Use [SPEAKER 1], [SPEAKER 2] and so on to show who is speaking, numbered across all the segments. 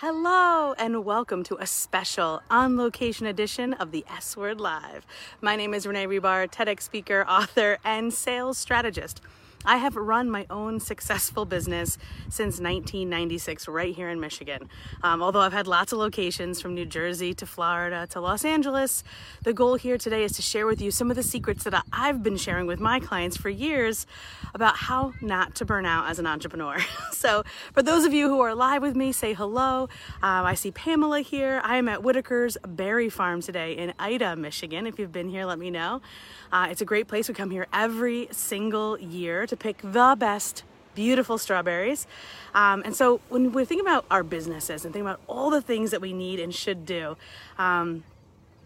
[SPEAKER 1] Hello, and welcome to a special on location edition of the S Word Live. My name is Renee Rebar, TEDx speaker, author, and sales strategist. I have run my own successful business since 1996 right here in Michigan. Um, although I've had lots of locations from New Jersey to Florida to Los Angeles, the goal here today is to share with you some of the secrets that I've been sharing with my clients for years about how not to burn out as an entrepreneur. so, for those of you who are live with me, say hello. Um, I see Pamela here. I am at Whitaker's Berry Farm today in Ida, Michigan. If you've been here, let me know. Uh, it's a great place. We come here every single year to pick the best beautiful strawberries. Um, and so when we think about our businesses and think about all the things that we need and should do, um,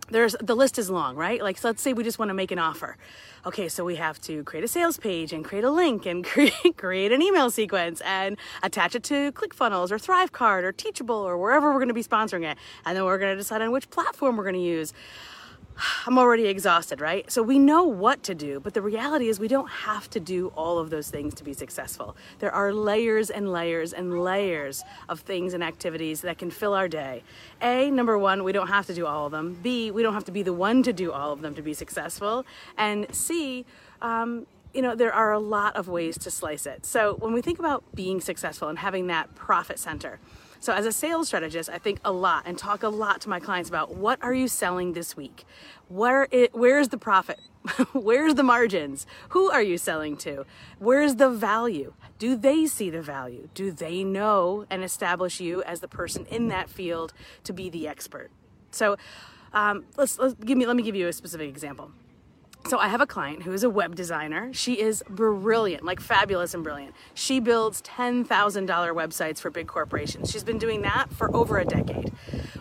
[SPEAKER 1] there's the list is long, right? Like, so let's say we just want to make an offer. Okay, so we have to create a sales page and create a link and create, create an email sequence and attach it to ClickFunnels or ThriveCart or Teachable or wherever we're going to be sponsoring it. And then we're going to decide on which platform we're going to use. I'm already exhausted, right? So we know what to do, but the reality is we don't have to do all of those things to be successful. There are layers and layers and layers of things and activities that can fill our day. A, number one, we don't have to do all of them. B, we don't have to be the one to do all of them to be successful. And C, um, you know, there are a lot of ways to slice it. So when we think about being successful and having that profit center, so as a sales strategist, I think a lot and talk a lot to my clients about what are you selling this week? Where it, where's the profit? where's the margins? Who are you selling to? Where's the value? Do they see the value? Do they know and establish you as the person in that field to be the expert? So um, let's, let's give me let me give you a specific example. So I have a client who is a web designer. She is brilliant, like fabulous and brilliant. She builds $10,000 websites for big corporations. She's been doing that for over a decade.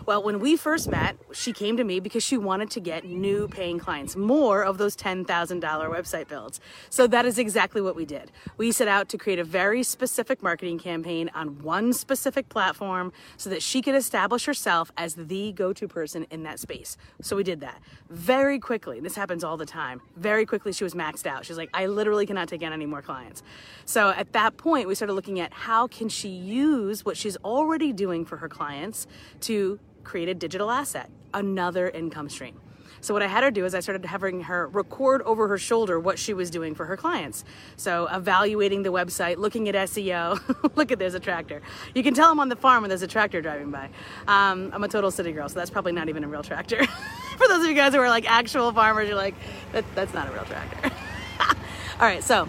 [SPEAKER 1] Well, when we first met, she came to me because she wanted to get new paying clients, more of those $10,000 website builds. So that is exactly what we did. We set out to create a very specific marketing campaign on one specific platform so that she could establish herself as the go-to person in that space. So we did that very quickly. This happens all the time time. Very quickly, she was maxed out. She's like, I literally cannot take in any more clients. So at that point, we started looking at how can she use what she's already doing for her clients to create a digital asset, another income stream. So what I had her do is I started having her record over her shoulder what she was doing for her clients. So evaluating the website, looking at SEO. Look at there's a tractor. You can tell I'm on the farm when there's a tractor driving by. Um, I'm a total city girl, so that's probably not even a real tractor. for those of you guys who are like actual farmers, you're like, that, that's not a real tractor. All right, so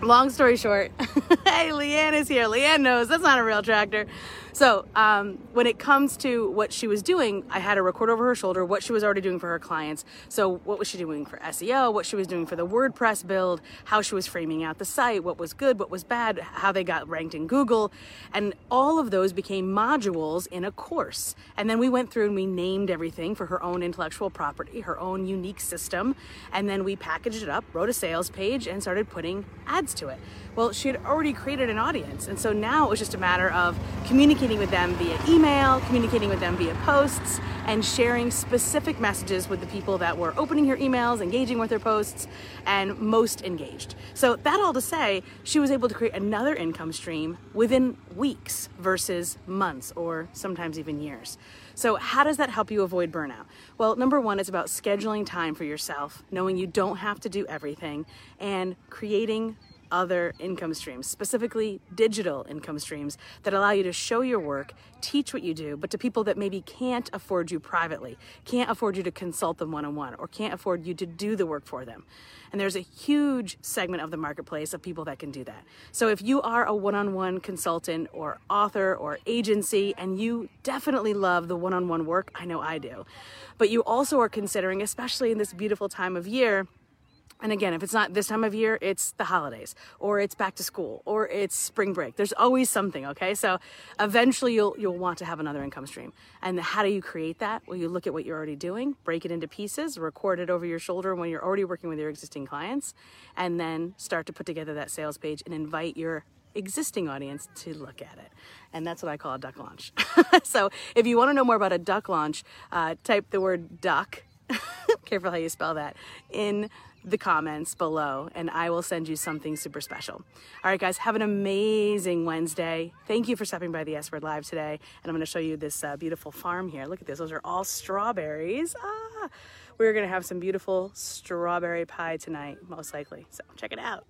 [SPEAKER 1] long story short, hey, Leanne is here. Leanne knows that's not a real tractor. So um, when it comes to what she was doing, I had a record over her shoulder what she was already doing for her clients. So what was she doing for SEO? What she was doing for the WordPress build? How she was framing out the site? What was good? What was bad? How they got ranked in Google? And all of those became modules in a course. And then we went through and we named everything for her own intellectual property, her own unique system. And then we packaged it up, wrote a sales page, and started putting ads to it. Well, she had already created an audience. And so now it was just a matter of communicating communicating with them via email, communicating with them via posts, and sharing specific messages with the people that were opening her emails, engaging with her posts, and most engaged. So, that all to say, she was able to create another income stream within weeks versus months or sometimes even years. So, how does that help you avoid burnout? Well, number one, it's about scheduling time for yourself, knowing you don't have to do everything, and creating other income streams, specifically digital income streams that allow you to show your work, teach what you do, but to people that maybe can't afford you privately, can't afford you to consult them one on one, or can't afford you to do the work for them. And there's a huge segment of the marketplace of people that can do that. So if you are a one on one consultant or author or agency and you definitely love the one on one work, I know I do, but you also are considering, especially in this beautiful time of year, and again, if it's not this time of year, it's the holidays or it's back to school or it's spring break. There's always something, okay? So eventually you'll you'll want to have another income stream. And how do you create that? Well, you look at what you're already doing, break it into pieces, record it over your shoulder when you're already working with your existing clients, and then start to put together that sales page and invite your existing audience to look at it. And that's what I call a duck launch. so if you want to know more about a duck launch, uh, type the word duck, careful how you spell that, in the comments below and I will send you something super special. All right, guys, have an amazing Wednesday. Thank you for stopping by the S Word Live today. And I'm going to show you this uh, beautiful farm here. Look at this. Those are all strawberries. Ah, we're going to have some beautiful strawberry pie tonight, most likely. So check it out.